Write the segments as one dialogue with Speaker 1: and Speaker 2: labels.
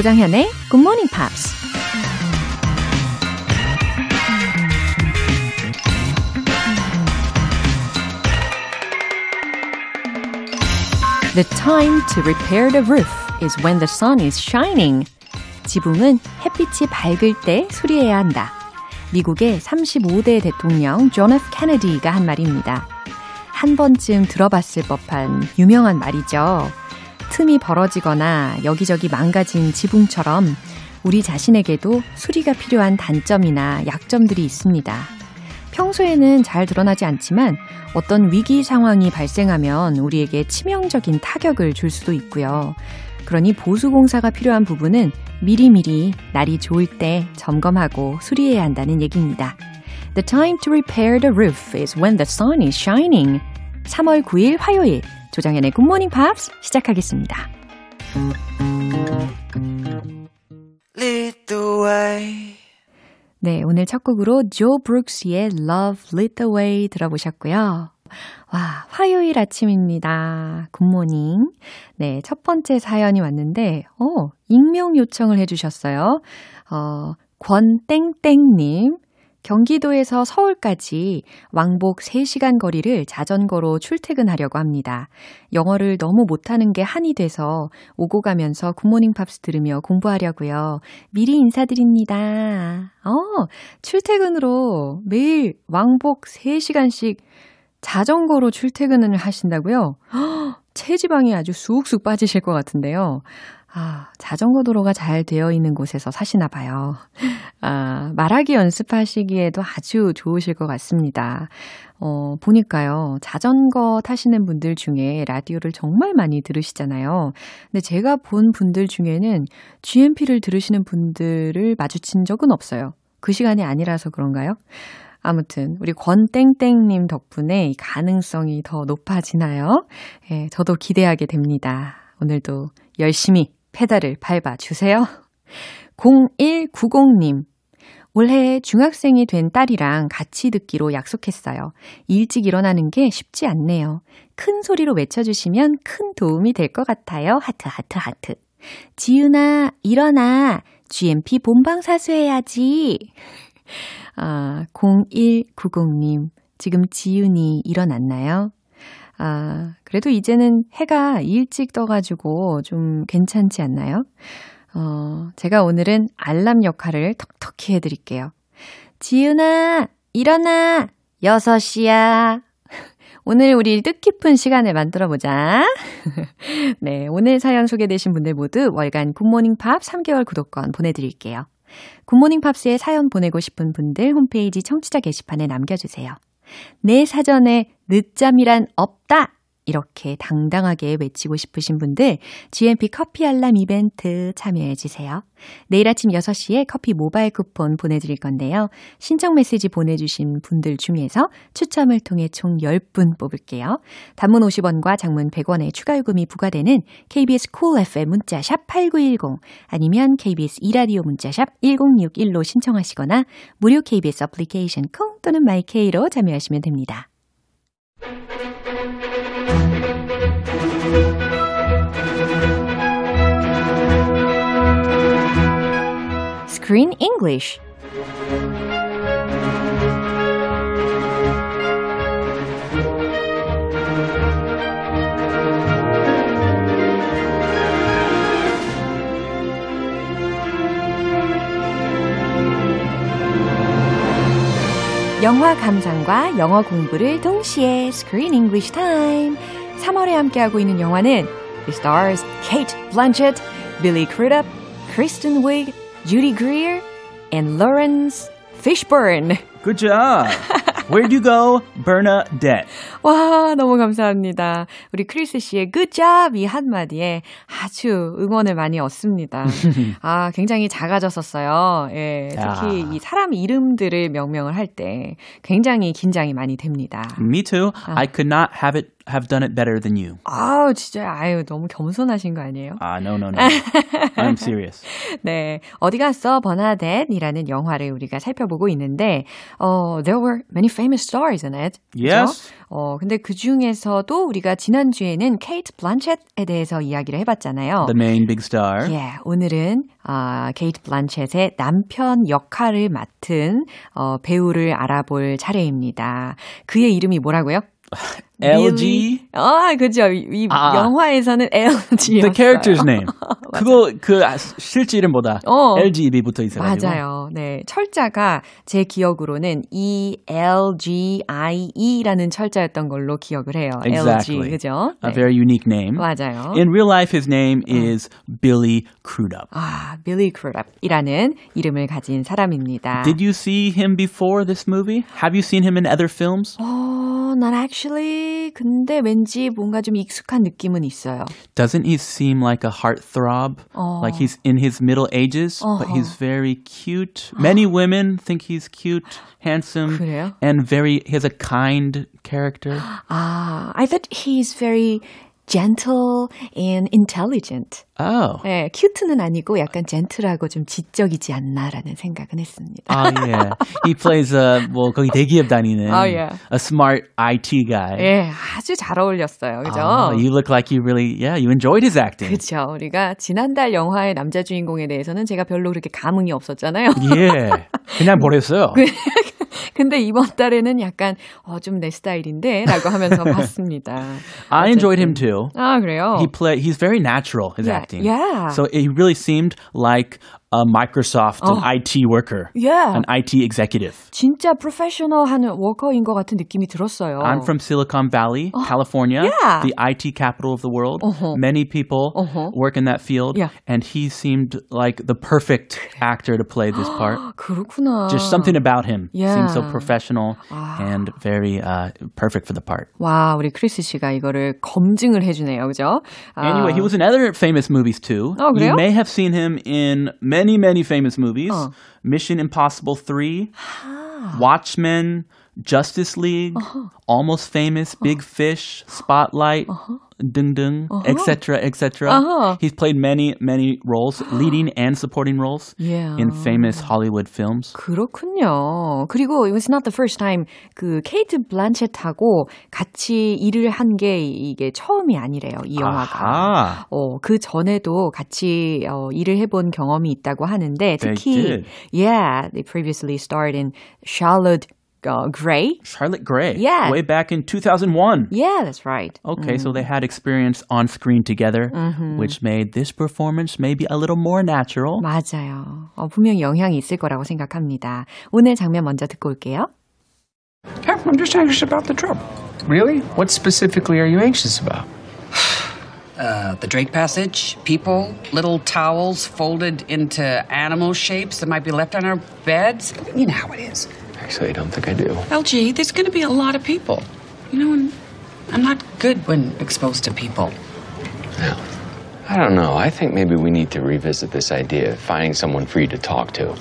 Speaker 1: 조정현의 Good Morning Pops. The time to repair the roof is when the sun is shining. 지붕은 햇빛이 밝을 때 수리해야 한다. 미국의 35대 대통령 존 F 케네디가 한 말입니다. 한 번쯤 들어봤을 법한 유명한 말이죠. 틈이 벌어지거나 여기저기 망가진 지붕처럼 우리 자신에게도 수리가 필요한 단점이나 약점들이 있습니다. 평소에는 잘 드러나지 않지만 어떤 위기 상황이 발생하면 우리에게 치명적인 타격을 줄 수도 있고요. 그러니 보수 공사가 필요한 부분은 미리미리 날이 좋을 때 점검하고 수리해야 한다는 얘기입니다. The time to repair the roof is when the sun is shining. 3월 9일 화요일 Good Morning Pops 시작하겠습니다. Lead the way. 네, 오늘 첫 곡으로 조 브룩스의 Love Lit the Way 들어보셨고요. 와, 화요일 아침입니다. 굿모닝. 네, 첫 번째 사연이 왔는데, 어, 익명 요청을 해주셨어요. 어, 권땡땡님. 경기도에서 서울까지 왕복 3시간 거리를 자전거로 출퇴근하려고 합니다. 영어를 너무 못하는 게 한이 돼서 오고 가면서 Good Morning Pops 들으며 공부하려고요. 미리 인사드립니다. 어, 출퇴근으로 매일 왕복 3시간씩 자전거로 출퇴근을 하신다고요? 허, 체지방이 아주 쑥쑥 빠지실 것 같은데요. 아, 자전거 도로가 잘 되어 있는 곳에서 사시나 봐요. 아, 말하기 연습하시기에도 아주 좋으실 것 같습니다. 어, 보니까요, 자전거 타시는 분들 중에 라디오를 정말 많이 들으시잖아요. 근데 제가 본 분들 중에는 GMP를 들으시는 분들을 마주친 적은 없어요. 그 시간이 아니라서 그런가요? 아무튼 우리 권땡땡님 덕분에 가능성이 더 높아지나요? 예, 저도 기대하게 됩니다. 오늘도 열심히 페달을 밟아 주세요. 0190님. 올해 중학생이 된 딸이랑 같이 듣기로 약속했어요. 일찍 일어나는 게 쉽지 않네요. 큰 소리로 외쳐주시면 큰 도움이 될 것 같아요. 하트, 하트, 하트. 지은아, 일어나. GMP 본방 사수해야지. 아, 0190님. 지금 지은이 일어났나요? 아, 그래도 이제는 해가 일찍 떠가지고 좀 괜찮지 않나요? 어, 제가 오늘은 알람 역할을 톡톡히 해드릴게요. 지은아, 일어나! 6시야. 오늘 우리 뜻깊은 시간을 만들어 보자. 네, 오늘 사연 소개되신 분들 모두 월간 굿모닝 팝 3개월 구독권 보내드릴게요. 굿모닝 팝스에 사연 보내고 싶은 분들 홈페이지 청취자 게시판에 남겨주세요. 내 사전에 늦잠이란 없다! 이렇게 당당하게 외치고 싶으신 분들 GMP 커피 알람 이벤트 참여해 주세요. 내일 아침 6시에 커피 모바일 쿠폰 보내드릴 건데요. 신청 메시지 보내주신 분들 중에서 추첨을 통해 총 10분 뽑을게요. 단문 50원과 장문 100원의 추가 요금이 부과되는 KBS 콜 cool FM 문자샵 8910 아니면 KBS 이라디오 문자샵 1061로 신청하시거나 무료 KBS 어플리케이션 콩 또는 마이케이로 참여하시면 됩니다. Screen English 영화 감상과 영어 공부를 동시에 Screen English Time. 3월에 함께하고 있는 영화는 The Stars, Kate Blanchett, Billy Crudup, Kristen Wiig, Judy Greer, and Lawrence Fishburne.
Speaker 2: Good job. Where'd you go, Bernadette?
Speaker 1: 와, 너무 감사합니다. 우리 크리스 씨의 good job 이 한마디에 아주 응원을 많이 얻습니다. 아, 굉장히 작아졌었어요. 예, 특히 야. 이 사람 이름들을 명명을 할 때 굉장히 긴장이 많이 됩니다.
Speaker 2: Me too. 아. I could not have it have done it better than you.
Speaker 1: 아우, 진짜, 아유, 너무 겸손하신 거 아니에요?
Speaker 2: Ah, no, no, no. I'm serious.
Speaker 1: 네. 어디 갔어, 버나뎃이라는 영화를 우리가 살펴보고 있는데, 어, there were many famous stars in it.
Speaker 2: Yes.
Speaker 1: 어, 근데 그 중에서도 우리가 지난 주에는 케이트 블란쳇에 대해서 이야기를 해봤잖아요.
Speaker 2: The main big star.
Speaker 1: 예, 오늘은 아, 케이트 블란쳇의 남편 역할을 맡은 어, 배우를 알아볼 차례입니다. 그의 이름이 뭐라고요?
Speaker 2: LG.
Speaker 1: 아, 그죠. 이, 이
Speaker 2: 아.
Speaker 1: 영화에서는 LG였어요.
Speaker 2: The character's name. 그거 그 아, 실제 이름보다
Speaker 1: 어.
Speaker 2: LG 입이 붙어 있어가지고.
Speaker 1: 맞아요. 네. 철자가 제 기억으로는 E L G I E라는 철자였던 걸로 기억을 해요.
Speaker 2: Exactly.
Speaker 1: LG. 그죠?
Speaker 2: A very unique name.
Speaker 1: 맞아요.
Speaker 2: In real life, his name is Billy Crudup.
Speaker 1: 아, 빌리 크루답이라는 이름을 가진 사람입니다.
Speaker 2: Did you see him before this movie? Have you seen him in other films?
Speaker 1: 어, 난 actually 근데 왠지 뭔가 좀 익숙한 느낌은 있어요.
Speaker 2: Doesn't he seem like a heartthrob?
Speaker 1: 어.
Speaker 2: Like he's in his middle ages, but he's very cute. Many women think he's cute, handsome,
Speaker 1: 그래요?
Speaker 2: and very. He has a kind character.
Speaker 1: 아, I thought he's very gentle and intelligent.
Speaker 2: Oh.
Speaker 1: 네, 큐트는 아니고 약간 젠틀하고 좀 지적이지 않나라는 생각은 했습니다.
Speaker 2: Oh yeah, he plays a 뭐 거기 대기업 다니는
Speaker 1: Oh, yeah.
Speaker 2: a smart IT guy.
Speaker 1: 예, 아주 잘 어울렸어요. 그죠?
Speaker 2: Oh, you look like you really yeah you enjoyed his acting.
Speaker 1: 그렇죠. 우리가 지난달 영화의 남자 주인공에 대해서는 제가 별로 그렇게 감흥이 없었잖아요.
Speaker 2: yeah, 그냥 버렸어요.
Speaker 1: 근데 이번 달에는 약간 어, 좀 내 스타일인데라고 하면서 봤습니다.
Speaker 2: I enjoyed him too.
Speaker 1: 아 그래요?
Speaker 2: He play he's very natural his
Speaker 1: Yeah,
Speaker 2: acting.
Speaker 1: yeah.
Speaker 2: So it really seemed like a Microsoft an IT worker,
Speaker 1: Yeah.
Speaker 2: an IT executive.
Speaker 1: 진짜 프로페셔널한 워커인 것 같은 느낌이 들었어요.
Speaker 2: I'm from Silicon Valley, California,
Speaker 1: yeah.
Speaker 2: the IT capital of the world.
Speaker 1: Uh-huh.
Speaker 2: Many people
Speaker 1: Uh-huh.
Speaker 2: work in that field,
Speaker 1: Yeah.
Speaker 2: and he seemed like the perfect actor to play this part.
Speaker 1: 그렇구나.
Speaker 2: Just something about him seemed so
Speaker 1: Yeah.
Speaker 2: professional and very uh, perfect for the part.
Speaker 1: 와, 우리 크리스 씨가 이거를 검증을 해주네요, 그죠? 아,
Speaker 2: Anyway, he was in other famous movies too.
Speaker 1: Oh,
Speaker 2: you
Speaker 1: 그래요?
Speaker 2: may have seen him in many, many many famous movies.
Speaker 1: 어.
Speaker 2: Mission Impossible 3, Watchmen, Justice League, Almost Famous, Big Fish, Spotlight, Dung Dung, etc., etc.
Speaker 1: Uh-huh.
Speaker 2: He's played many, many roles, leading and supporting roles
Speaker 1: Yeah.
Speaker 2: in famous Hollywood films.
Speaker 1: 그렇군요. 그리고 it was not the first time 그 케이트 블란쳇하고 같이 일을 한 게 이게 처음이 아니래요. 이 영화가.
Speaker 2: 아하.
Speaker 1: 어, 그 전에도 같이 어, 일을 해본 경험이 있다고 하는데
Speaker 2: They
Speaker 1: 특히
Speaker 2: did.
Speaker 1: yeah, they previously starred in Charlotte uh, Gray.
Speaker 2: Charlotte Gray,
Speaker 1: Yeah.
Speaker 2: way back in 2001.
Speaker 1: Yeah, that's right.
Speaker 2: Okay, so they had experience on screen together, which made this performance maybe a little more natural.
Speaker 1: 맞아요. 어, 분명히 영향이 있을 거라고 생각합니다. 오늘 장면 먼저 듣고 올게요.
Speaker 3: Yeah, I'm just anxious about the trip. Really? What specifically are you anxious about?
Speaker 4: Uh, the Drake Passage, people, little towels folded into animal shapes that might be left on our beds. You know how it is.
Speaker 3: Actually, I don't think I do.
Speaker 4: LG, there's going to be a lot of people. You know, and I'm not good when exposed to people.
Speaker 5: I don't know. I think maybe we need to revisit this idea of finding someone for you to talk to.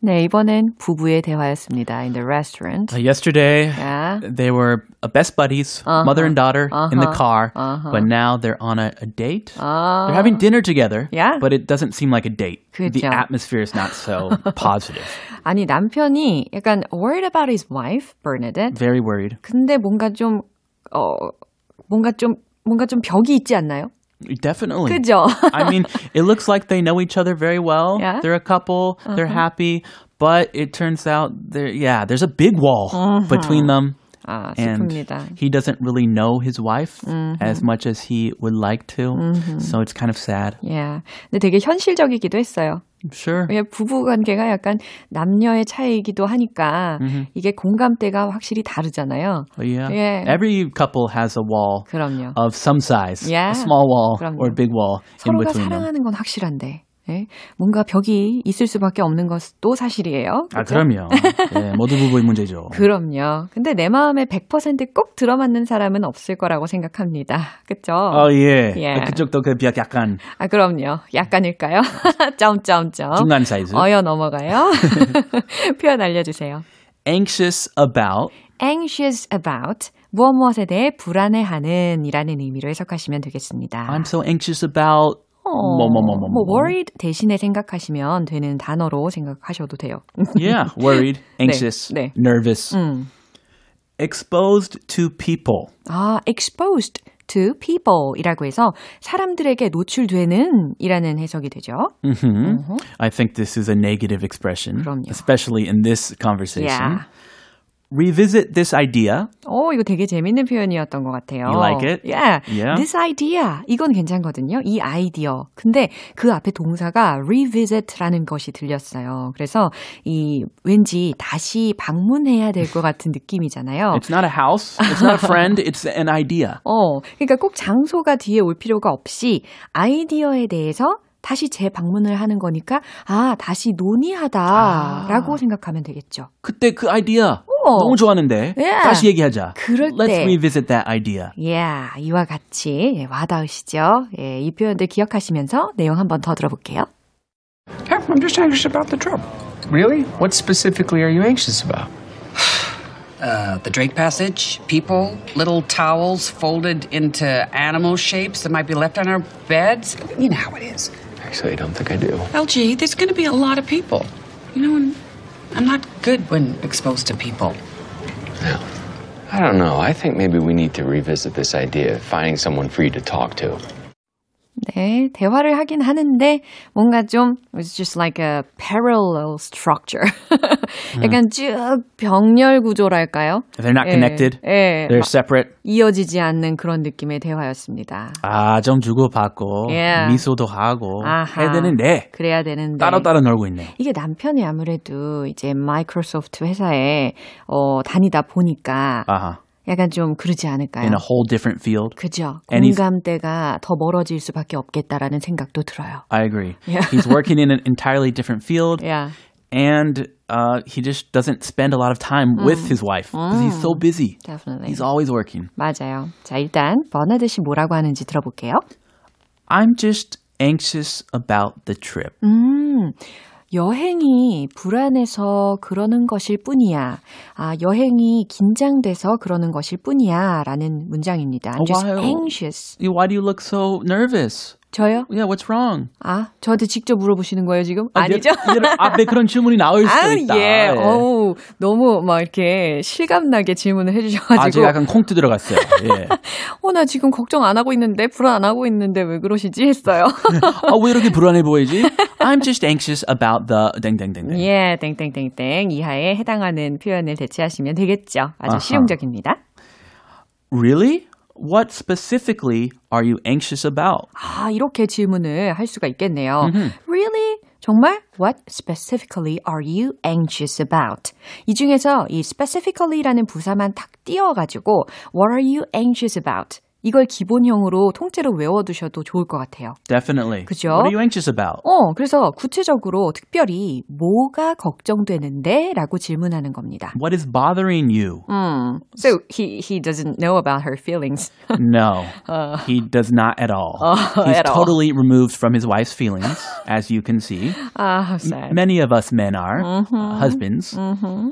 Speaker 1: 네, 이번엔 부부의 대화였습니다. In the restaurant.
Speaker 2: Uh, yesterday,
Speaker 1: Yeah.
Speaker 2: they were uh, best buddies, mother and daughter, in the car. But now they're on a, a date. They're having dinner together.
Speaker 1: Yeah.
Speaker 2: But it doesn't seem like a date. The
Speaker 1: 그죠.
Speaker 2: atmosphere is not so positive.
Speaker 1: 아니, 남편이 약간 worried about his wife, Bernadette.
Speaker 2: Very worried.
Speaker 1: 근데 뭔가 좀, 어, 뭔가 좀, 뭔가 좀 벽이 있지 않나요?
Speaker 2: Definitely.
Speaker 1: 그죠?
Speaker 2: I mean, it looks like they know each other very well.
Speaker 1: Yeah.
Speaker 2: They're a couple. They're happy. But it turns out there, yeah, there's a big wall between them.
Speaker 1: 아,
Speaker 2: And
Speaker 1: 슬픕니다.
Speaker 2: he doesn't really know his wife as much as he would like to. So it's kind of sad.
Speaker 1: Yeah. 근데 되게 현실적이기도 했어요.
Speaker 2: Sure.
Speaker 1: 예, 부부 관계가 약간 남녀의 차이이기도 하니까 이게 공감대가 확실히 다르잖아요.
Speaker 2: Yeah.
Speaker 1: Yeah.
Speaker 2: Every couple has a wall
Speaker 1: 그럼요.
Speaker 2: of some size.
Speaker 1: Yeah.
Speaker 2: A small wall
Speaker 1: 그럼요.
Speaker 2: or a big wall in
Speaker 1: 서로가
Speaker 2: between them.
Speaker 1: 사랑하는 건 확실한데 예? 뭔가 벽이 있을 수밖에 없는 것도 사실이에요.
Speaker 2: 아,
Speaker 1: 그죠?
Speaker 2: 그럼요. 네, 모두 부부의 문제죠.
Speaker 1: 그럼요. 근데 내 마음에 100%꼭 들어맞는 사람은 없을 거라고 생각합니다. 그쵸?
Speaker 2: 어, 예.
Speaker 1: 예.
Speaker 2: 그쪽도 그벽 약간
Speaker 1: 아, 그럼요. 약간일까요? 점점점.
Speaker 2: 중간 사이즈.
Speaker 1: 어여 넘어가요. 표현 알려주세요.
Speaker 2: anxious about.
Speaker 1: anxious about 무엇 무엇에 대해 불안해하는 이라는 의미로 해석하시면 되겠습니다.
Speaker 2: I'm so anxious about
Speaker 1: 어, 뭐, 뭐, 뭐, 뭐, 뭐 worried 대신에 생각하시면 되는 단어로 생각하셔도 돼요.
Speaker 2: yeah, worried, anxious,
Speaker 1: 네, 네.
Speaker 2: nervous. 음. exposed to people.
Speaker 1: 아, exposed to people 이라고 해서 사람들에게 노출되는 이라는 해석이 되죠.
Speaker 2: Mm-hmm. Mm-hmm. I think this is a negative expression,
Speaker 1: 그럼요.
Speaker 2: especially in this conversation.
Speaker 1: Yeah.
Speaker 2: Revisit this idea.
Speaker 1: 오, 이거 되게 재밌는 표현이었던 것 같아요.
Speaker 2: You like it?
Speaker 1: Yeah.
Speaker 2: yeah.
Speaker 1: This idea. 이건 괜찮거든요. 이 아이디어. 근데 그 앞에 동사가 revisit라는 것이 들렸어요. 그래서 이 왠지 다시 방문해야 될 것 같은 느낌이잖아요.
Speaker 2: It's not a house. It's not a friend. It's an idea.
Speaker 1: 어, 그러니까 꼭 장소가 뒤에 올 필요가 없이 아이디어에 대해서 다시 재방문을 하는 거니까 아 다시 논의하다라고 아. 생각하면 되겠죠.
Speaker 2: 그때 그 아이디어 어. 너무 좋았는데 yeah. 다시 얘기하자.
Speaker 1: 그럴
Speaker 2: Let's 때. revisit that idea.
Speaker 1: Yeah, 이와 같이 와닿으시죠? 예, 이 표현들 기억하시면서 내용 한 번 더 들어볼게요.
Speaker 3: I'm just anxious about the trip. Really? What specifically are you anxious about?
Speaker 4: Uh, the Drake Passage, people, little towels folded into animal shapes that might be left on our beds. You know how it is.
Speaker 5: Actually, I don't think I do.
Speaker 4: LG, there's going to be a lot of people. You know, I'm not good when exposed to people.
Speaker 5: No. I don't know. I think maybe we need to revisit this idea of finding someone for you to talk to.
Speaker 1: 네, 대화를 하긴 하는데 뭔가 좀 it's just like a parallel structure. 약간 쭉 병렬 구조랄까요?
Speaker 2: They're not connected.
Speaker 1: 예,
Speaker 2: They're separate.
Speaker 1: 이어지지 않는 그런 느낌의 대화였습니다.
Speaker 2: 아, 좀 주고 받고 yeah. 미소도 하고 아하, 해야 되는데
Speaker 1: 그래야 되는데
Speaker 2: 따로따로 놀고 있네.
Speaker 1: 이게 남편이 아무래도 이제 마이크로소프트 회사에 어, 다니다 보니까 아하. 약간 좀 그러지 않을까요?
Speaker 2: In a whole different field.
Speaker 1: 그죠. 공감대가 더 멀어질 수밖에 없겠다라는 생각도 들어요.
Speaker 2: I agree. Yeah. He's working in an entirely different field.
Speaker 1: Yeah.
Speaker 2: And uh, he just doesn't spend a lot of time 음. with his wife because 음. he's so busy.
Speaker 1: Definitely.
Speaker 2: He's always working.
Speaker 1: 맞아요. 자, 일단 버나드 씨 뭐라고 하는지 들어볼게요.
Speaker 2: I'm just anxious about the trip.
Speaker 1: 음. 여행이 불안해서 그러는 것일 뿐이야. 아, 여행이 긴장돼서 그러는 것일 뿐이야. 라는 문장입니다. I'm just why, anxious.
Speaker 2: Why do you look so nervous?
Speaker 1: 저요?
Speaker 2: Yeah, what's wrong?
Speaker 1: 아, 저한테 직접 물어보시는 거예요, 지금? 아, 아니죠?
Speaker 2: 앞에 그런 질문이 나올 수도
Speaker 1: 아,
Speaker 2: 있다.
Speaker 1: 예. 예. 어우, 너무 막 이렇게 실감나게 질문을 해주셔가지고.
Speaker 2: 아직 약간 콩트 들어갔어요. 예.
Speaker 1: 어, 나 지금 걱정 안 하고 있는데, 불안 안 하고 있는데 왜 그러시지? 했어요.
Speaker 2: 아, 왜 이렇게 불안해 보이지? I'm just anxious about the 땡땡땡.
Speaker 1: 예, 땡땡땡땡 이하에 해당하는 표현을 대체하시면 되겠죠. 아주 uh-huh. 실용적입니다.
Speaker 2: Really? What specifically are you anxious about?
Speaker 1: 아, 이렇게 질문을 할 수가 있겠네요. Mm-hmm. Really? 정말 What specifically are you anxious about? 이 중에서 이 specifically라는 부사만 탁 띄어가지고 What are you anxious about? 이걸 기본형으로 통째로 외워두셔도 좋을 것 같아요.
Speaker 2: Definitely.
Speaker 1: 그죠?
Speaker 2: What are you anxious about?
Speaker 1: 어, 그래서 구체적으로 특별히 뭐가 걱정되는데? 라고 질문하는 겁니다.
Speaker 2: What is bothering you?
Speaker 1: 음, so he, he doesn't know about her feelings.
Speaker 2: no, uh, he does not at all. Uh, He's at totally all. removed from his wife's feelings, as you can see.
Speaker 1: Ah, how sad.
Speaker 2: M- many of us men are mm-hmm. uh, husbands.
Speaker 1: Mm-hmm.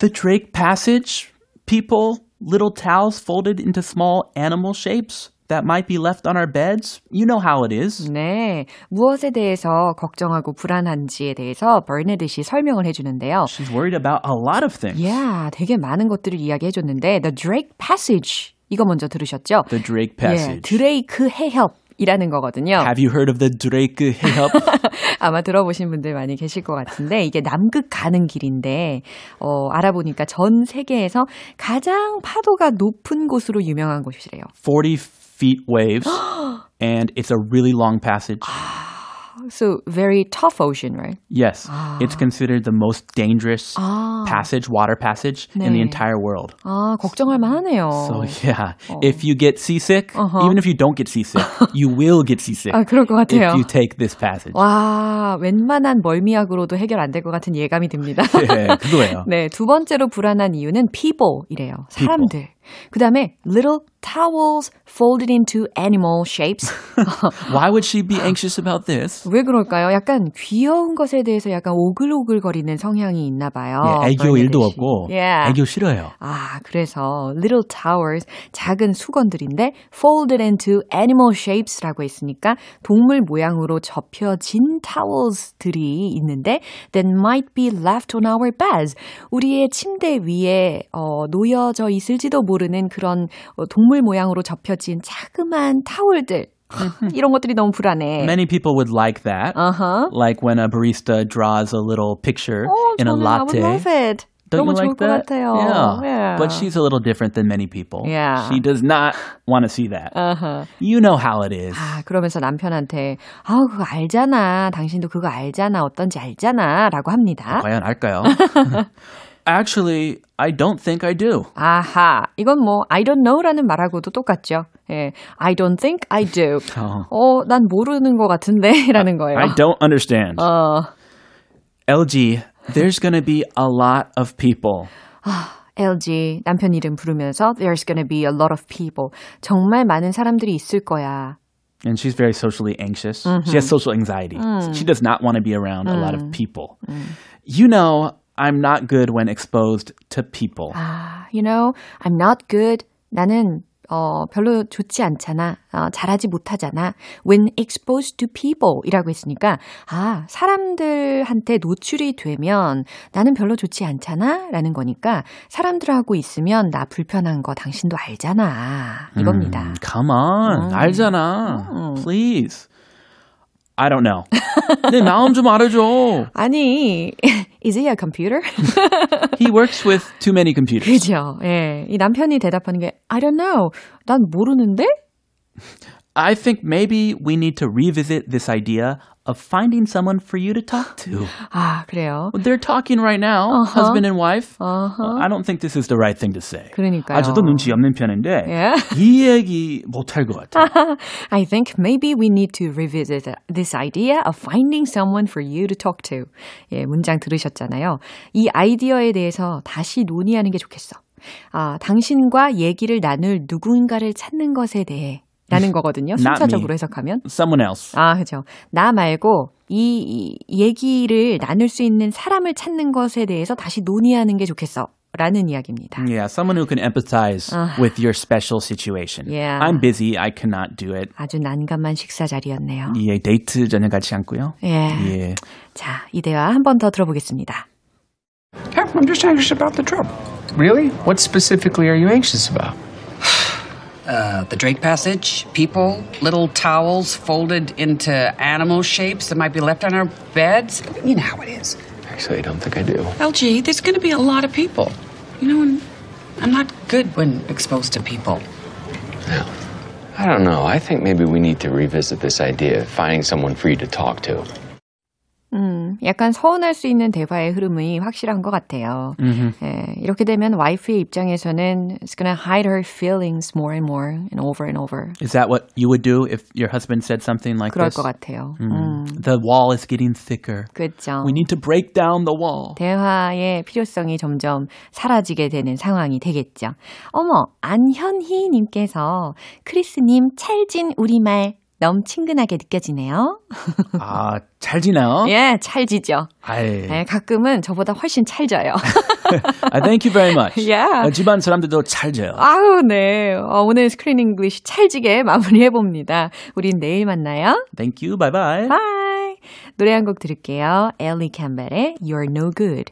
Speaker 2: The Drake passage, people little towels folded into small animal shapes that might be left on our beds. You know how it is.
Speaker 1: 네. 무엇에 대해서 걱정하고 불안한지에 대해서 버네드시 설명을 해주는데요.
Speaker 2: She's worried about a lot of things.
Speaker 1: Yeah, 되게 많은 것들을 이야기해줬는데 The Drake Passage 이거 먼저 들으셨죠?
Speaker 2: The Drake Passage.
Speaker 1: 예, 드레이크 해협. 이라는 거거든요.
Speaker 2: Have you heard of the Drake 해협?
Speaker 1: 아마 들어보신 분들 많이 계실 것 같은데 이게 남극 가는 길인데 어, 알아보니까 전 세계에서 가장 파도가 높은 곳으로 유명한 곳이래요.
Speaker 2: 40 feet waves and it's a really long passage.
Speaker 1: So very tough ocean, right?
Speaker 2: Yes. 아. It's considered the most dangerous 아. passage, water passage 네. in the entire world.
Speaker 1: 아, 걱정할 만하네요.
Speaker 2: So yeah, 어. if you get seasick, uh-huh. even if you don't get seasick, you will get seasick.
Speaker 1: 아, 그럴 것 같아요.
Speaker 2: If you take this passage.
Speaker 1: 와, 웬만한 멀미약으로도 해결 안 될 것 같은 예감이 듭니다.
Speaker 2: 네, 그거예요.
Speaker 1: 네, 두 번째로 불안한 이유는 people이래요. 사람들. People. 그 다음에 little towels folded into animal shapes.
Speaker 2: Why would she be anxious about this?
Speaker 1: 왜 그럴까요? 약간 귀여운 것에 대해서 약간 오글오글거리는 성향이 있나 봐요.
Speaker 2: 예, 애교 일도
Speaker 1: 씨.
Speaker 2: 없고
Speaker 1: Yeah.
Speaker 2: 애교 싫어요.
Speaker 1: 아, 그래서 little towers, 작은 수건들인데 folded into animal shapes라고 했으니까 동물 모양으로 접혀진 towels들이 있는데 that might be left on our beds. 우리의 침대 위에 어, 놓여져 있을지도 모르 는 그런 어, 동물 모양으로 접혀진 자그만 타월들. 이런 것들이 너무 불안해.
Speaker 2: Many people would like that.
Speaker 1: Uh-huh.
Speaker 2: Like when a barista draws a little picture
Speaker 1: 어,
Speaker 2: in a
Speaker 1: 저는 I would
Speaker 2: latte.
Speaker 1: love it.
Speaker 2: Don't
Speaker 1: 너무
Speaker 2: you
Speaker 1: 좋을
Speaker 2: like
Speaker 1: 것
Speaker 2: that?
Speaker 1: 같아요.
Speaker 2: Yeah.
Speaker 1: Yeah.
Speaker 2: But she's a little different than many people.
Speaker 1: Yeah.
Speaker 2: She does not want to see that.
Speaker 1: Uh-huh.
Speaker 2: You know how it is.
Speaker 1: 아, 그러면서 남편한테, 아, 그거 알잖아. 당신도 그거 알잖아. 어떤지 알잖아. 라고 합니다.
Speaker 2: 과연 알까요? Actually, I don't think I do.
Speaker 1: 아하. 이건 뭐, I don't know라는 말하고도 똑같죠. 예. I don't think I do.
Speaker 2: 어.
Speaker 1: 어, 난 모르는 것 같은데. 라는 거예요.
Speaker 2: I don't understand.
Speaker 1: 어,
Speaker 2: LG, there's going to be a lot of people.
Speaker 1: LG 남편 이름 부르면서 There's gonna be a lot of people. 정말 많은 사람들이 있을 거야.
Speaker 2: And she's very socially anxious. She has social anxiety. She does not want to be around a lot of people. You know, I'm not good when exposed to people.
Speaker 1: 아, you know, I'm not good. 나는 어, 별로 좋지 않잖아. 어, 잘하지 못하잖아. When exposed to people 이라고 했으니까, 아, 사람들한테 노출이 되면 나는 별로 좋지 않잖아. 라는 거니까, 사람들하고 있으면 나 불편한 거 당신도 알잖아. 이겁니다.
Speaker 2: Come on. 알잖아. Please. I don't know. 내 마음 좀 알아줘.
Speaker 1: 아니, is he a computer?
Speaker 2: He works with too many computers.
Speaker 1: 그죠. 예. 이 남편이 대답하는 게, I don't know. 난 모르는데?
Speaker 2: I think maybe we need to revisit this idea of finding someone for you to talk to.
Speaker 1: 아, 그래요.
Speaker 2: They're talking right now,
Speaker 1: Uh-huh.
Speaker 2: husband and wife.
Speaker 1: Uh-huh.
Speaker 2: I don't think this is the right thing to say.
Speaker 1: 그러니까요.
Speaker 2: 아, 저도 눈치 없는 편인데
Speaker 1: 예.
Speaker 2: 이 얘기 못할 것 같아.
Speaker 1: I think maybe we need to revisit this idea of finding someone for you to talk to. 예, 문장 들으셨잖아요. 이 아이디어에 대해서 다시 논의하는 게 좋겠어. 아, 당신과 얘기를 나눌 누군가를 찾는 것에 대해 라는 거거든요.
Speaker 2: Not
Speaker 1: 순차적으로
Speaker 2: me.
Speaker 1: 해석하면.
Speaker 2: Someone else.
Speaker 1: 아, 그죠. 나 말고 이, 이 얘기를 나눌 수 있는 사람을 찾는 것에 대해서 다시 논의하는 게 좋겠어. 라는 이야기입니다.
Speaker 2: Yeah, someone who can empathize with your special situation.
Speaker 1: Yeah.
Speaker 2: I'm busy. I cannot do it.
Speaker 1: 아주 난감한 식사 자리였네요.
Speaker 2: 예, 데이트 전혀 같이 않고요.
Speaker 1: 예.
Speaker 2: 예.
Speaker 1: 자, 이 대화 한 번 더 들어보겠습니다.
Speaker 3: I'm just anxious about the trip. Really? What specifically are you anxious about?
Speaker 4: Uh, the Drake Passage, people, little towels folded into animal shapes that might be left on our beds. You know how it is.
Speaker 5: Actually, I don't think I do.
Speaker 4: LG, there's going to be a lot of people. You know, and I'm not good when exposed to people.
Speaker 5: No. I don't know. I think maybe we need to revisit this idea of finding someone for you to talk to.
Speaker 1: 음, 약간 서운할 수 있는 대화의 흐름이 확실한 것 같아요. 예, 이렇게 되면 와이프의 입장에서는 it's gonna hide her feelings more and more and over and over.
Speaker 2: Is that what you would do if your husband said something like
Speaker 1: 그럴
Speaker 2: this?
Speaker 1: 것 같아요. 음,
Speaker 2: The wall is getting thicker.
Speaker 1: 그렇죠.
Speaker 2: We need to break down the wall.
Speaker 1: 대화의 필요성이 점점 사라지게 되는 상황이 되겠죠. 어머, 안현희님께서 크리스님 찰진 우리말 너무 친근하게 느껴지네요.
Speaker 2: 아, 찰지나요?
Speaker 1: 예, 찰지죠.
Speaker 2: 아이,
Speaker 1: 예, 가끔은 저보다 훨씬 찰져요.
Speaker 2: 아, thank you very much.
Speaker 1: Yeah.
Speaker 2: 어, 집안 사람들도 찰져요.
Speaker 1: 아우, 네. 어, 오늘 Screen English 찰지게 마무리해봅니다. 우린 내일 만나요.
Speaker 2: Thank you. Bye bye.
Speaker 1: Bye. 노래 한 곡 들을게요. 엘리 캠벨의 You're No Good.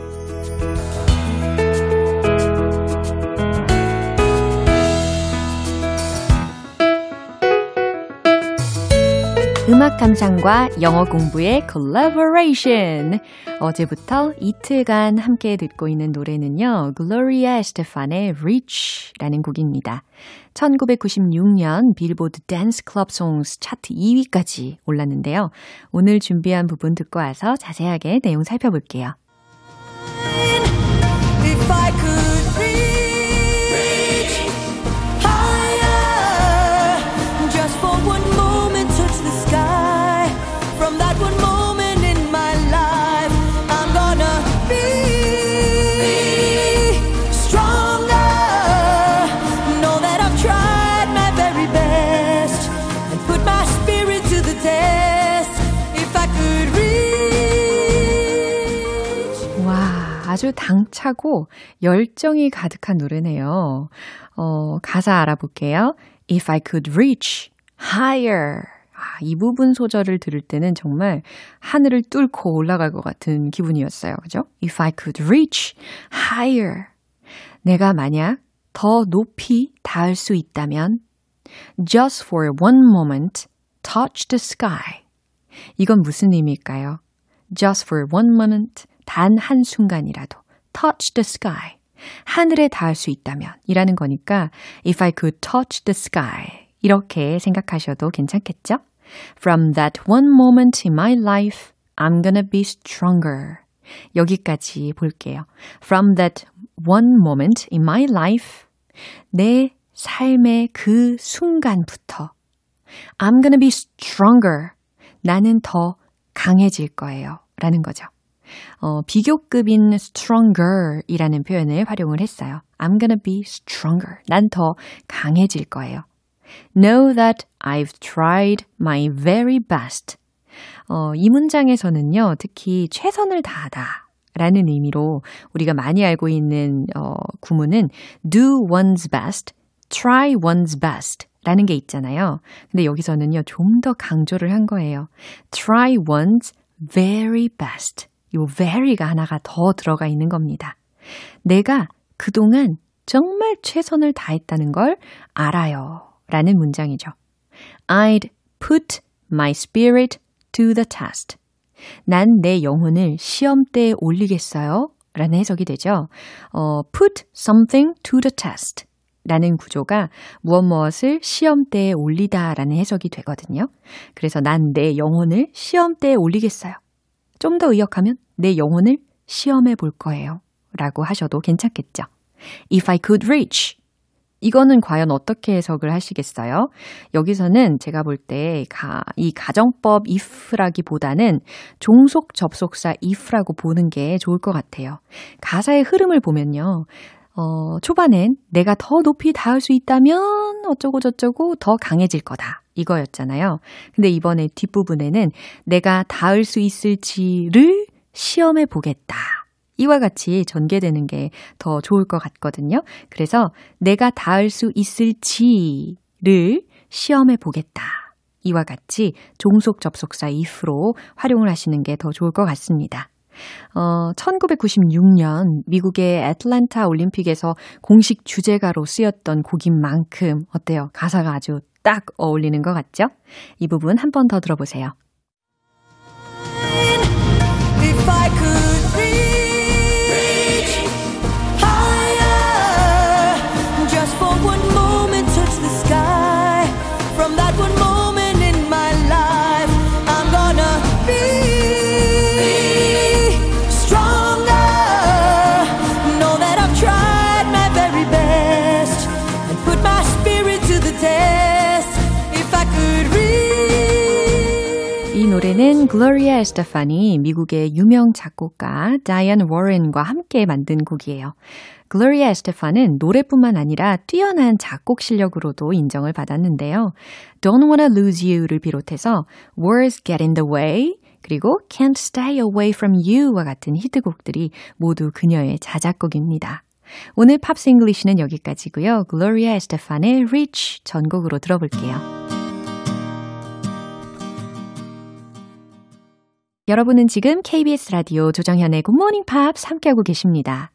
Speaker 1: 음악 감상과 영어 공부의 collaboration. 어제부터 이틀간 함께 듣고 있는 노래는요. Gloria Estefan의 Reach라는 곡입니다. 1996년 Billboard Dance Club Songs 차트 2위까지 올랐는데요. 오늘 준비한 부분 듣고 와서 자세하게 내용 살펴볼게요. 아주 당차고 열정이 가득한 노래네요. 어, 가사 알아볼게요. If I could reach higher. 아, 이 부분 소절을 들을 때는 정말 하늘을 뚫고 올라갈 것 같은 기분이었어요. 그죠? If I could reach higher. 내가 만약 더 높이 닿을 수 있다면 just for one moment touch the sky. 이건 무슨 의미일까요? just for one moment, 단 한 순간이라도 touch the sky. 하늘에 닿을 수 있다면 이라는 거니까 if I could touch the sky 이렇게 생각하셔도 괜찮겠죠? From that one moment in my life, I'm gonna be stronger. 여기까지 볼게요. From that one moment in my life, 내 삶의 그 순간부터 I'm gonna be stronger. 나는 더 강해질 거예요. 라는 거죠. 어, 비교급인 stronger 이라는 표현을 활용을 했어요. I'm gonna be stronger. 난 더 강해질 거예요. Know that I've tried my very best. 어, 이 문장에서는요, 특히 최선을 다하다. 라는 의미로 우리가 많이 알고 있는 어, 구문은 do one's best, try one's best 라는 게 있잖아요. 근데 여기서는요, 좀 더 강조를 한 거예요. try one's very best. 요 very가 하나가 더 들어가 있는 겁니다. 내가 그동안 정말 최선을 다했다는 걸 알아요. 라는 문장이죠. I'd put my spirit to the test. 난 내 영혼을 시험대에 올리겠어요. 라는 해석이 되죠. 어, put something to the test. 라는 구조가 무엇 무엇을 시험대에 올리다 라는 해석이 되거든요. 그래서 난 내 영혼을 시험대에 올리겠어요. 좀 더 의역하면 내 영혼을 시험해 볼 거예요. 라고 하셔도 괜찮겠죠. If I could reach. 이거는 과연 어떻게 해석을 하시겠어요? 여기서는 제가 볼 때 이 가정법 if라기보다는 종속 접속사 if라고 보는 게 좋을 것 같아요. 가사의 흐름을 보면요. 어, 초반엔 내가 더 높이 닿을 수 있다면 어쩌고 저쩌고 더 강해질 거다. 이거였잖아요. 근데 이번에 뒷부분에는 내가 닿을 수 있을지를 시험해 보겠다. 이와 같이 전개되는 게 더 좋을 것 같거든요. 그래서 내가 닿을 수 있을지를 시험해 보겠다. 이와 같이 종속 접속사 if로 활용을 하시는 게 더 좋을 것 같습니다. 어, 1996년 미국의 애틀랜타 올림픽에서 공식 주제가로 쓰였던 곡인 만큼 어때요? 가사가 아주 딱 어울리는 것 같죠? 이 부분 한 번 더 들어보세요. 이 노래는 글로리아 에스테판이 미국의 유명 작곡가 다이언 워렌과 함께 만든 곡이에요. 글로리아 에스테판은 노래뿐만 아니라 뛰어난 작곡 실력으로도 인정을 받았는데요. Don't Wanna Lose You를 비롯해서 Words Get in the Way 그리고 Can't Stay Away from You와 같은 히트곡들이 모두 그녀의 자작곡입니다. 오늘 Pops English는 여기까지고요. 글로리아 에스테판의 Reach 전곡으로 들어볼게요. 여러분은 지금 KBS 라디오 조정현의 Good Morning Pops 함께하고 계십니다.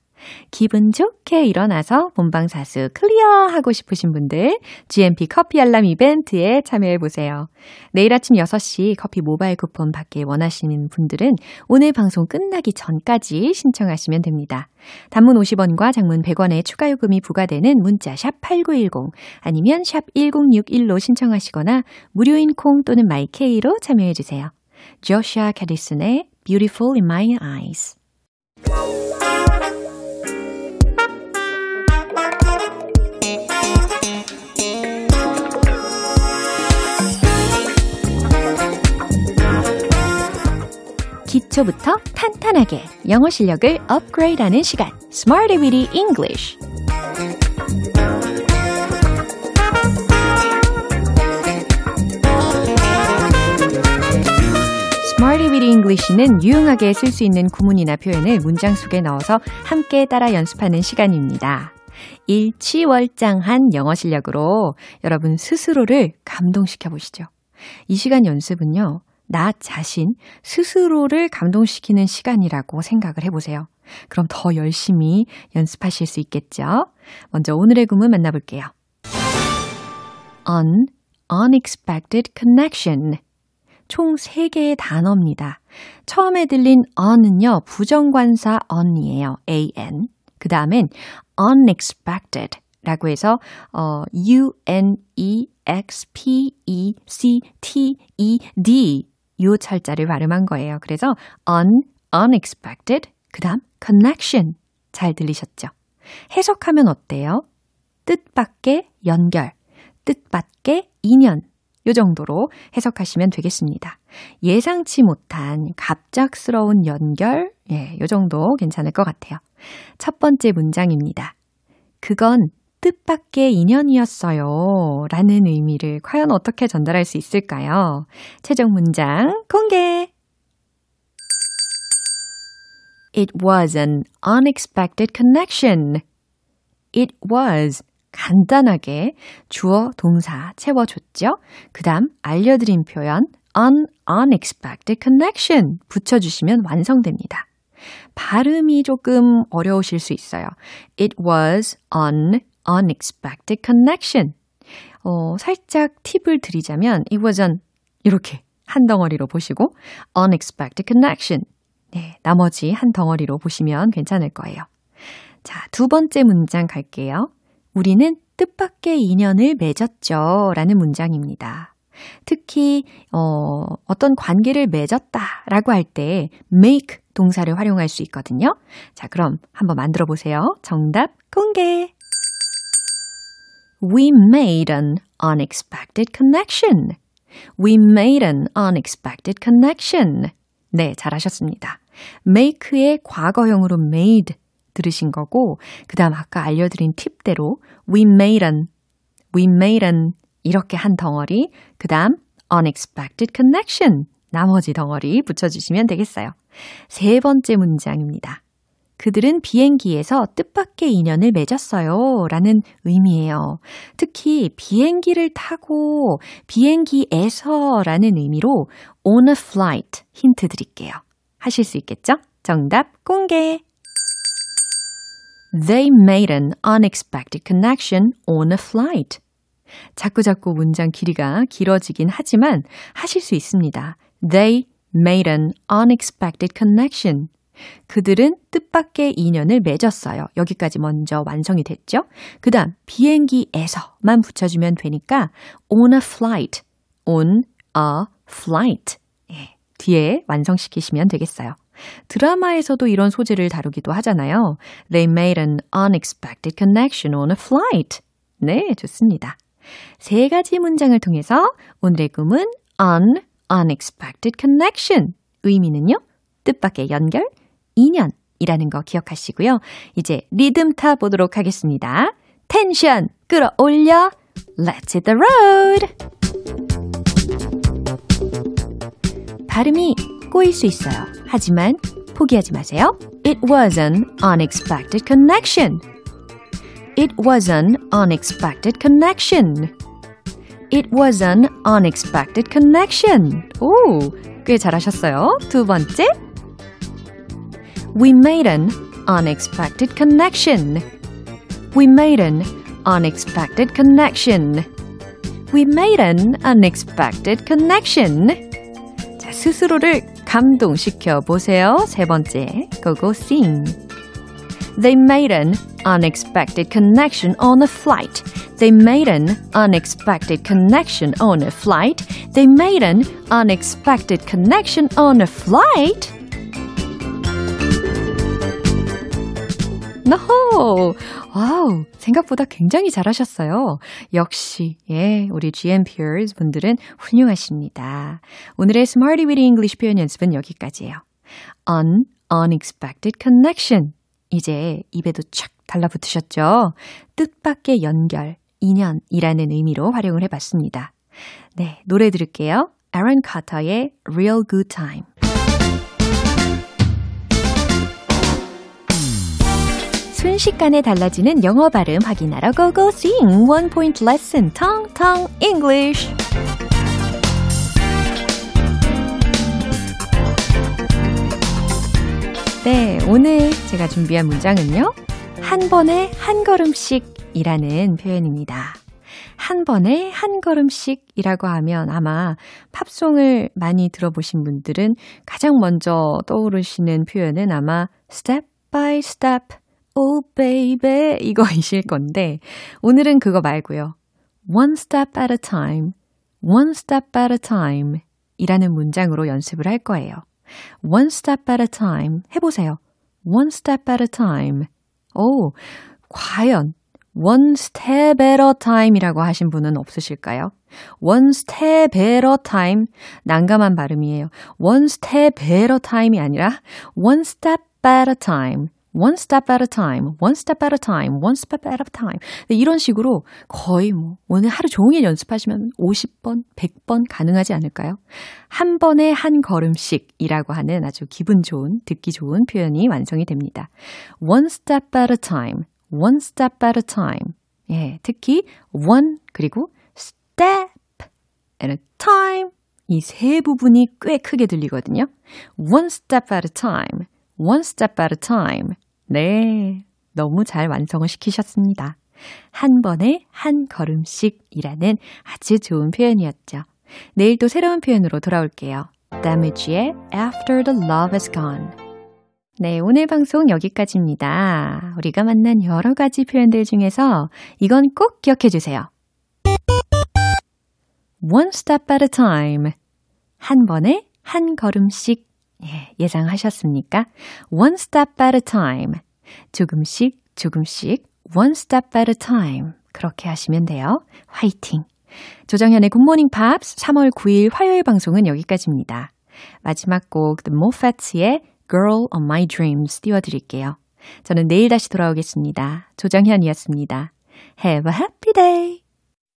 Speaker 1: 기분 좋게 일어나서 본방사수 clear 하고 싶으신 분들 GMP 커피 알람 이벤트에 참여해 보세요. 내일 아침 6시 커피 모바일 쿠폰 받기 원하시는 분들은 오늘 방송 끝나기 전까지 신청하시면 됩니다. 단문 50원과 장문 100원의 추가 요금이 부과되는 문자 샵 8910 아니면 샵 1061로 신청하시거나 무료인 콩 또는 마이케이로 참여해 주세요. 조시아 캐디슨의 Beautiful in My Eyes 기초부터 탄탄하게 영어 실력을 업그레이드하는 시간 Smarty Weedy English Weedy English는 유용하게 쓸 수 있는 구문이나 표현을 문장 속에 넣어서 함께 따라 연습하는 시간입니다. 일치월장한 영어 실력으로 여러분 스스로를 감동시켜 보시죠. 이 시간 연습은요. 나 자신 스스로를 감동시키는 시간이라고 생각을 해보세요. 그럼 더 열심히 연습하실 수 있겠죠? 먼저 오늘의 구문 만나볼게요. un, unexpected connection. 총 3개의 단어입니다. 처음에 들린 on은요, 부정관사 on이에요. an. 그 다음엔 unexpected 라고 해서 어, u-n-e-x-p-e-c-t-e-d 요 철자를 발음한 거예요. 그래서 un, unexpected, 그 다음 connection. 잘 들리셨죠? 해석하면 어때요? 뜻밖의 연결, 뜻밖의 인연. 요 정도로 해석하시면 되겠습니다. 예상치 못한 갑작스러운 연결, 예, 요 정도 괜찮을 것 같아요. 첫 번째 문장입니다. 그건 뜻밖의 인연이었어요. 라는 의미를 과연 어떻게 전달할 수 있을까요? 최종 문장 공개! It was an unexpected connection. It was 간단하게 주어, 동사 채워줬죠? 그 다음 알려드린 표현 an unexpected connection 붙여주시면 완성됩니다. 발음이 조금 어려우실 수 있어요. It was an unexpected connection. 어, 살짝 팁을 드리자면 it was an 이렇게 한 덩어리로 보시고 unexpected connection. 네, 나머지 한 덩어리로 보시면 괜찮을 거예요. 자, 두 번째 문장 갈게요. 우리는 뜻밖의 인연을 맺었죠. 라는 문장입니다. 특히, 어, 어떤 관계를 맺었다 라고 할 때 make 동사를 활용할 수 있거든요. 자, 그럼 한번 만들어 보세요. 정답 공개! We made an unexpected connection. We made an unexpected connection. 네, 잘하셨습니다. make의 과거형으로 made 들으신 거고, 그 다음 아까 알려드린 팁대로 we made an, we made an 이렇게 한 덩어리, 그 다음 unexpected connection 나머지 덩어리 붙여주시면 되겠어요. 세 번째 문장입니다. 그들은 비행기에서 뜻밖의 인연을 맺었어요. 라는 의미예요. 특히 비행기를 타고 비행기에서 라는 의미로 on a flight 힌트 드릴게요. 하실 수 있겠죠? 정답 공개! They made an unexpected connection on a flight. 자꾸자꾸 문장 길이가 길어지긴 하지만 하실 수 있습니다. They made an unexpected connection. 그들은 뜻밖의 인연을 맺었어요. 여기까지 먼저 완성이 됐죠? 그 다음, 비행기에서만 붙여주면 되니까 on a flight, on a flight. 예, 뒤에 완성시키시면 되겠어요. 드라마에서도 이런 소재를 다루기도 하잖아요. They made an unexpected connection on a flight. 네, 좋습니다. 세 가지 문장을 통해서 오늘의 꿈은 an unexpected connection. 의미는요, 뜻밖의 연결, 인연이라는 거 기억하시고요. 이제 리듬 타 보도록 하겠습니다. 텐션 끌어올려. Let's hit the road. 발음이 꼬일 수 있어요. 하지만 포기하지 마세요. It was an unexpected connection. It was an unexpected connection. It was an unexpected connection. 오, 꽤 잘하셨어요. 두 번째. We made an unexpected connection. We made an unexpected connection. We made an unexpected connection. 자, 스스로를 감동시켜 보세요. 세 번째, 고고 sing. They made an unexpected connection on a flight. They made an unexpected connection on a flight. They made an unexpected connection on a flight. No! Wow, 생각보다 굉장히 잘하셨어요. 역시, 예, 우리 GMPers 분들은 훌륭하십니다. 오늘의 Smarty with English 표현 연습은 여기까지예요. An unexpected connection. 이제 입에도 착 달라붙으셨죠? 뜻밖의 연결, 인연이라는 의미로 활용을 해봤습니다. 네, 노래 들을게요. Aaron Carter의 Real Good Time. 순식간에 달라지는 영어 발음 확인하러 고고 point lesson tongue tongue English. 네, 오늘 제가 준비한 문장은요. 한 번에 한 걸음씩이라는 표현입니다. 한 번에 한 걸음씩이라고 하면 아마 팝송을 많이 들어보신 분들은 가장 먼저 떠오르시는 표현은 아마 step by step, oh baby 이거이실 건데 오늘은 그거 말고요. one step at a time, one step at a time 이라는 문장으로 연습을 할 거예요. one step at a time 해보세요. one step at a time. 오, 과연 one step at a time이라고 하신 분은 없으실까요? one step at a time 난감한 발음이에요. one step at a time이 아니라 one step at a time. One step at a time, one step at a time, one step at a time. 이런 식으로 거의 뭐 오늘 하루 종일 연습하시면 50번, 100번 가능하지 않을까요? 한 번에 한 걸음씩이라고 하는 아주 기분 좋은, 듣기 좋은 표현이 완성이 됩니다. one step at a time, one step at a time. 예, 특히 one 그리고 step at a time 이 세 부분이 꽤 크게 들리거든요. one step at a time, one step at a time. 네, 너무 잘 완성을 시키셨습니다. 한 번에 한 걸음씩이라는 아주 좋은 표현이었죠. 내일 또 새로운 표현으로 돌아올게요. Damage의 After the Love is Gone. 네, 오늘 방송 여기까지입니다. 우리가 만난 여러 가지 표현들 중에서 이건 꼭 기억해 주세요. One step at a time. 한 번에 한 걸음씩. 예, 예상하셨습니까? One step at a time. 조금씩, 조금씩, one step at a time. 그렇게 하시면 돼요. 화이팅! 조정현의 굿모닝 팝스 3월 9일 화요일 방송은 여기까지입니다. 마지막 곡 The Moffats*의 Girl on My Dreams 띄워드릴게요. 저는 내일 다시 돌아오겠습니다. 조정현이었습니다. Have a happy day!